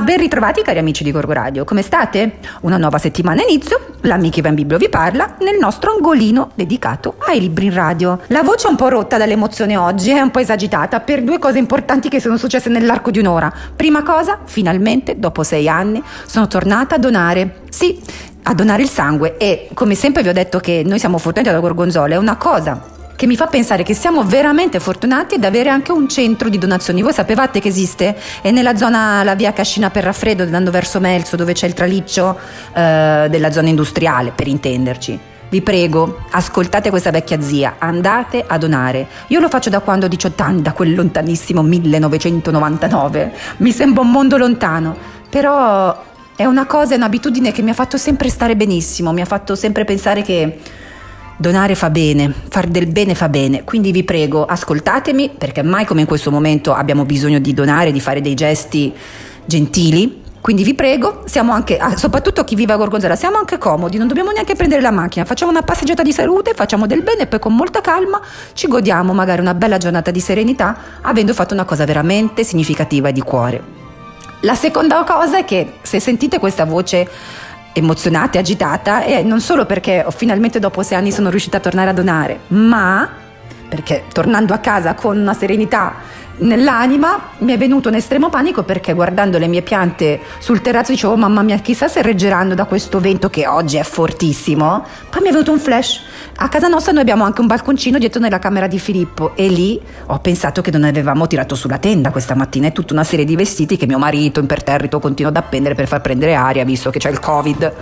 Ben ritrovati cari amici di Gorgo Radio, come state? Una nuova settimana inizio, l'amica Ivan Biblio vi parla nel nostro angolino dedicato ai libri in radio. La voce è un po' rotta dall'emozione oggi, è un po' esagitata per due cose importanti che sono successe nell'arco di un'ora. Prima cosa, finalmente, dopo sei anni, sono tornata a donare. Sì, a donare il sangue e come sempre vi ho detto che noi siamo fortunati da Gorgonzola, è una cosa che mi fa pensare che siamo veramente fortunati ad avere anche un centro di donazioni. Voi sapevate che esiste? È nella zona, la via Cascina per Raffredo, andando verso Melzo, dove c'è il traliccio eh, della zona industriale, per intenderci. Vi prego, ascoltate questa vecchia zia, andate a donare. Io lo faccio da quando ho 18 anni, da quel lontanissimo 1999. Mi sembra un mondo lontano, però è una cosa, è un'abitudine che mi ha fatto sempre stare benissimo, mi ha fatto sempre pensare che Donare fa bene, far del bene fa bene, quindi vi prego ascoltatemi perché mai come in questo momento abbiamo bisogno di donare, di fare dei gesti gentili. Quindi vi prego, siamo anche, ah, soprattutto chi vive a Gorgonzola, siamo anche comodi, non dobbiamo neanche prendere la macchina, facciamo una passeggiata di salute, facciamo del bene e poi con molta calma ci godiamo magari una bella giornata di serenità avendo fatto una cosa veramente significativa e di cuore. La seconda cosa è che se sentite questa voce emozionata e agitata e non solo perché finalmente dopo sei anni sono riuscita a tornare a donare, ma perché tornando a casa con una serenità nell'anima mi è venuto un estremo panico perché guardando le mie piante sul terrazzo dicevo mamma mia chissà se reggeranno da questo vento che oggi è fortissimo. Poi mi è venuto un flash. A casa nostra noi abbiamo anche un balconcino dietro nella camera di Filippo e lì ho pensato che non avevamo tirato sulla tenda questa mattina. E tutta una serie di vestiti che mio marito imperterrito continua ad appendere per far prendere aria visto che c'è il covid.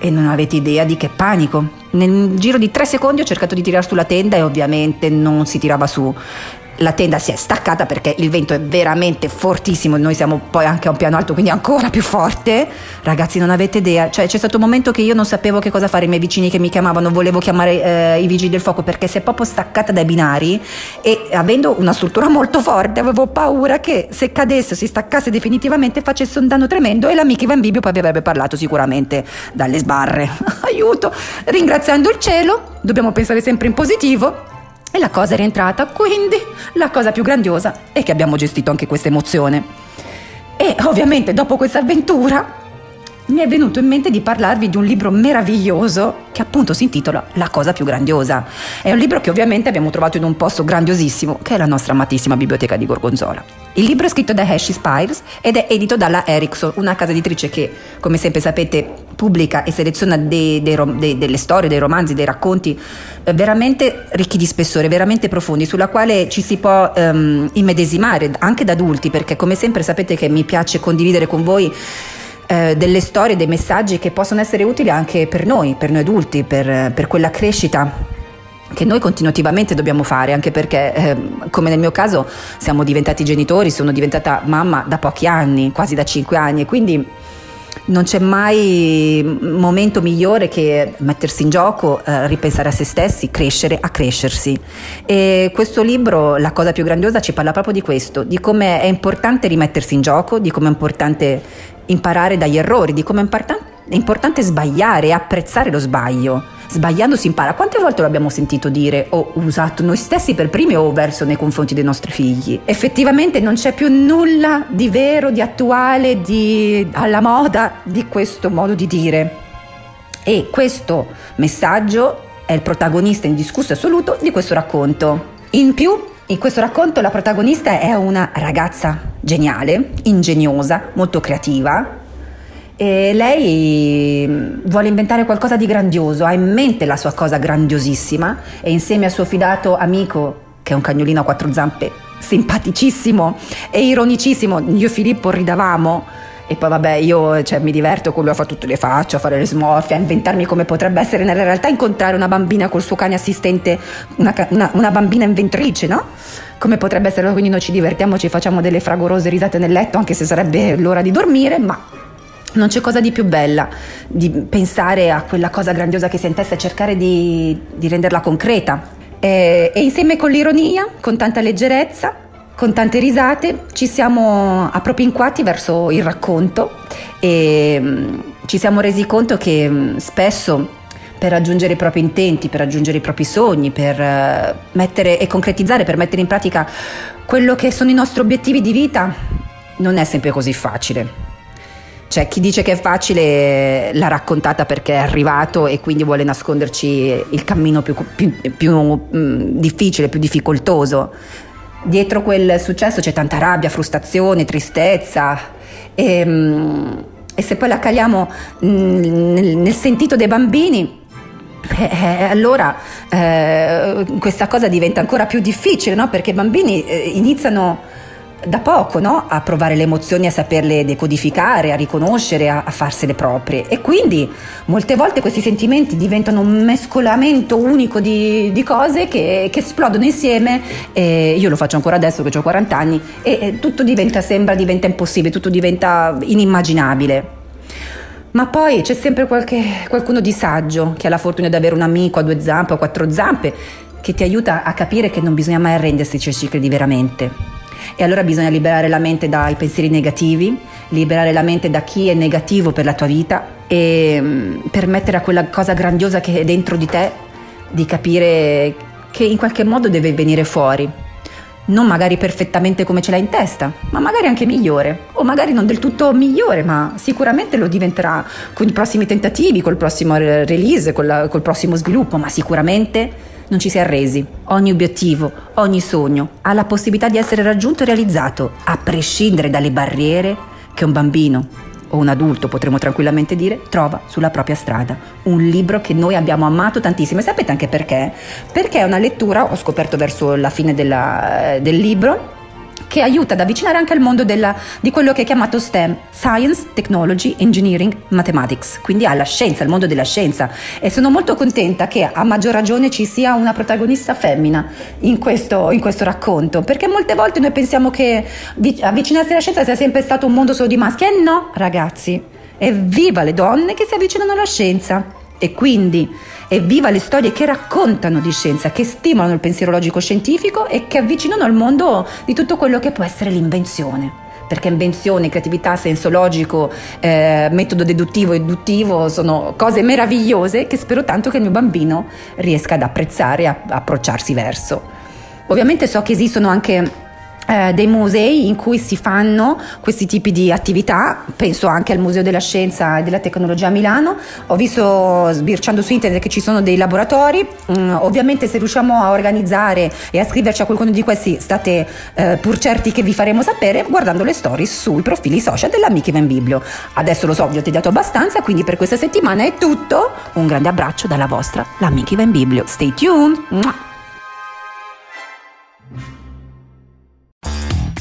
E non avete idea di che panico. Nel giro di tre secondi ho cercato di tirare sulla tenda e ovviamente non si tirava su la tenda si è staccata perché il vento è veramente fortissimo, noi siamo poi anche a un piano alto, quindi ancora più forte. Ragazzi, non avete idea, cioè c'è stato un momento che io non sapevo che cosa fare, i miei vicini che mi chiamavano, volevo chiamare eh, i vigili del fuoco perché si è proprio staccata dai binari e avendo una struttura molto forte avevo paura che se cadesse, si staccasse definitivamente facesse un danno tremendo e l'amica Ivan Bibio poi vi avrebbe parlato sicuramente dalle sbarre. Aiuto! Ringraziando il cielo, dobbiamo pensare sempre in positivo e la cosa è rientrata, quindi la cosa più grandiosa è che abbiamo gestito anche questa emozione. E ovviamente dopo questa avventura mi è venuto in mente di parlarvi di un libro meraviglioso che appunto si intitola La cosa più grandiosa. È un libro che ovviamente abbiamo trovato in un posto grandiosissimo, che è la nostra amatissima biblioteca di Gorgonzola. Il libro è scritto da Hashi Spires ed è edito dalla Ericsson, una casa editrice che, come sempre sapete, pubblica e seleziona dei, dei, dei, delle storie, dei romanzi, dei racconti eh, veramente ricchi di spessore, veramente profondi, sulla quale ci si può um, immedesimare anche da adulti, perché come sempre sapete che mi piace condividere con voi eh, delle storie, dei messaggi che possono essere utili anche per noi, per noi adulti, per, per quella crescita che noi continuativamente dobbiamo fare, anche perché, eh, come nel mio caso, siamo diventati genitori, sono diventata mamma da pochi anni, quasi da cinque anni, e quindi non c'è mai momento migliore che mettersi in gioco, eh, ripensare a se stessi, crescere a crescersi. E questo libro, la cosa più grandiosa, ci parla proprio di questo, di come è importante rimettersi in gioco, di come è importante imparare dagli errori, di come è importante sbagliare e apprezzare lo sbaglio. Sbagliando si impara. Quante volte l'abbiamo sentito dire o usato noi stessi per primi o verso nei confronti dei nostri figli? Effettivamente non c'è più nulla di vero, di attuale, di alla moda di questo modo di dire. E questo messaggio è il protagonista indiscusso assoluto di questo racconto. In più, in questo racconto la protagonista è una ragazza geniale, ingegnosa, molto creativa. E lei mm, vuole inventare qualcosa di grandioso, ha in mente la sua cosa grandiosissima e insieme al suo fidato amico, che è un cagnolino a quattro zampe, simpaticissimo e ironicissimo, io e Filippo ridavamo e poi vabbè, io cioè, mi diverto con lui a fare tutte le facce, a fare le smorfie, a inventarmi come potrebbe essere nella realtà incontrare una bambina col suo cane assistente, una, una, una bambina inventrice, no? Come potrebbe essere, quindi noi ci divertiamo, ci facciamo delle fragorose risate nel letto, anche se sarebbe l'ora di dormire, ma non c'è cosa di più bella di pensare a quella cosa grandiosa che si ha in testa e cercare di, di renderla concreta. E, e insieme con l'ironia, con tanta leggerezza, con tante risate ci siamo appropinquati verso il racconto e mm, ci siamo resi conto che mm, spesso per raggiungere i propri intenti, per raggiungere i propri sogni, per eh, mettere e concretizzare, per mettere in pratica quello che sono i nostri obiettivi di vita, non è sempre così facile. Cioè, chi dice che è facile l'ha raccontata perché è arrivato e quindi vuole nasconderci il cammino più, più, più mh, mm, difficile, più difficoltoso. Dietro quel successo c'è tanta rabbia, frustrazione, tristezza e, mh, mm, e se poi la caliamo mh, mm, nel, nel sentito dei bambini, eh, eh, allora eh, questa cosa diventa ancora più difficile, no? perché i bambini eh, iniziano da poco no? a provare le emozioni, a saperle decodificare, a riconoscere, a, a, farsele proprie. E quindi molte volte questi sentimenti diventano un mescolamento unico di, di cose che, che, esplodono insieme. E io lo faccio ancora adesso che ho 40 anni e, e tutto diventa, sembra, diventa impossibile, tutto diventa inimmaginabile. Ma poi c'è sempre qualche, qualcuno di saggio che ha la fortuna di avere un amico a due zampe o quattro zampe che ti aiuta a capire che non bisogna mai arrendersi se ci credi veramente. E allora bisogna liberare la mente dai pensieri negativi, liberare la mente da chi è negativo per la tua vita e mm, permettere a quella cosa grandiosa che è dentro di te di capire che in qualche modo deve venire fuori. Non magari perfettamente come ce l'hai in testa, ma magari anche migliore, o magari non del tutto migliore, ma sicuramente lo diventerà con i prossimi tentativi, col prossimo release, col, col prossimo sviluppo, ma sicuramente non ci si è arresi. Ogni obiettivo, ogni sogno ha la possibilità di essere raggiunto e realizzato, a prescindere dalle barriere che un bambino o un adulto, potremmo tranquillamente dire, trova sulla propria strada. Un libro che noi abbiamo amato tantissimo. E sapete anche perché? Perché è una lettura, ho scoperto verso la fine della, del libro, che aiuta ad avvicinare anche al mondo della, di quello che è chiamato STEM, Science, Technology, Engineering, Mathematics, quindi alla scienza, al mondo della scienza. E sono molto contenta che a maggior ragione ci sia una protagonista femmina in questo, in questo racconto, perché molte volte noi pensiamo che avvicinarsi alla scienza sia sempre stato un mondo solo di maschi, e no, ragazzi, evviva le donne che si avvicinano alla scienza. E quindi evviva le storie che raccontano di scienza, che stimolano il pensiero logico-scientifico e che avvicinano al mondo di tutto quello che può essere l'invenzione perché invenzione, creatività, senso logico, eh, metodo deduttivo e induttivo sono cose meravigliose che spero tanto che il mio bambino riesca ad apprezzare e approcciarsi verso. Ovviamente so che esistono anche eh, dei musei in cui si fanno questi tipi di attività, penso anche al Museo della Scienza e della Tecnologia a Milano, ho visto sbirciando su internet che ci sono dei laboratori, mm, ovviamente se riusciamo a organizzare e a scriverci a qualcuno di questi state eh, pur certi che vi faremo sapere guardando le stories sui profili social dell'Amici Van Biblio. Adesso lo so, vi ho tediato abbastanza, quindi per questa settimana è tutto, un grande abbraccio dalla vostra l'Amici Van Biblio, stay tuned!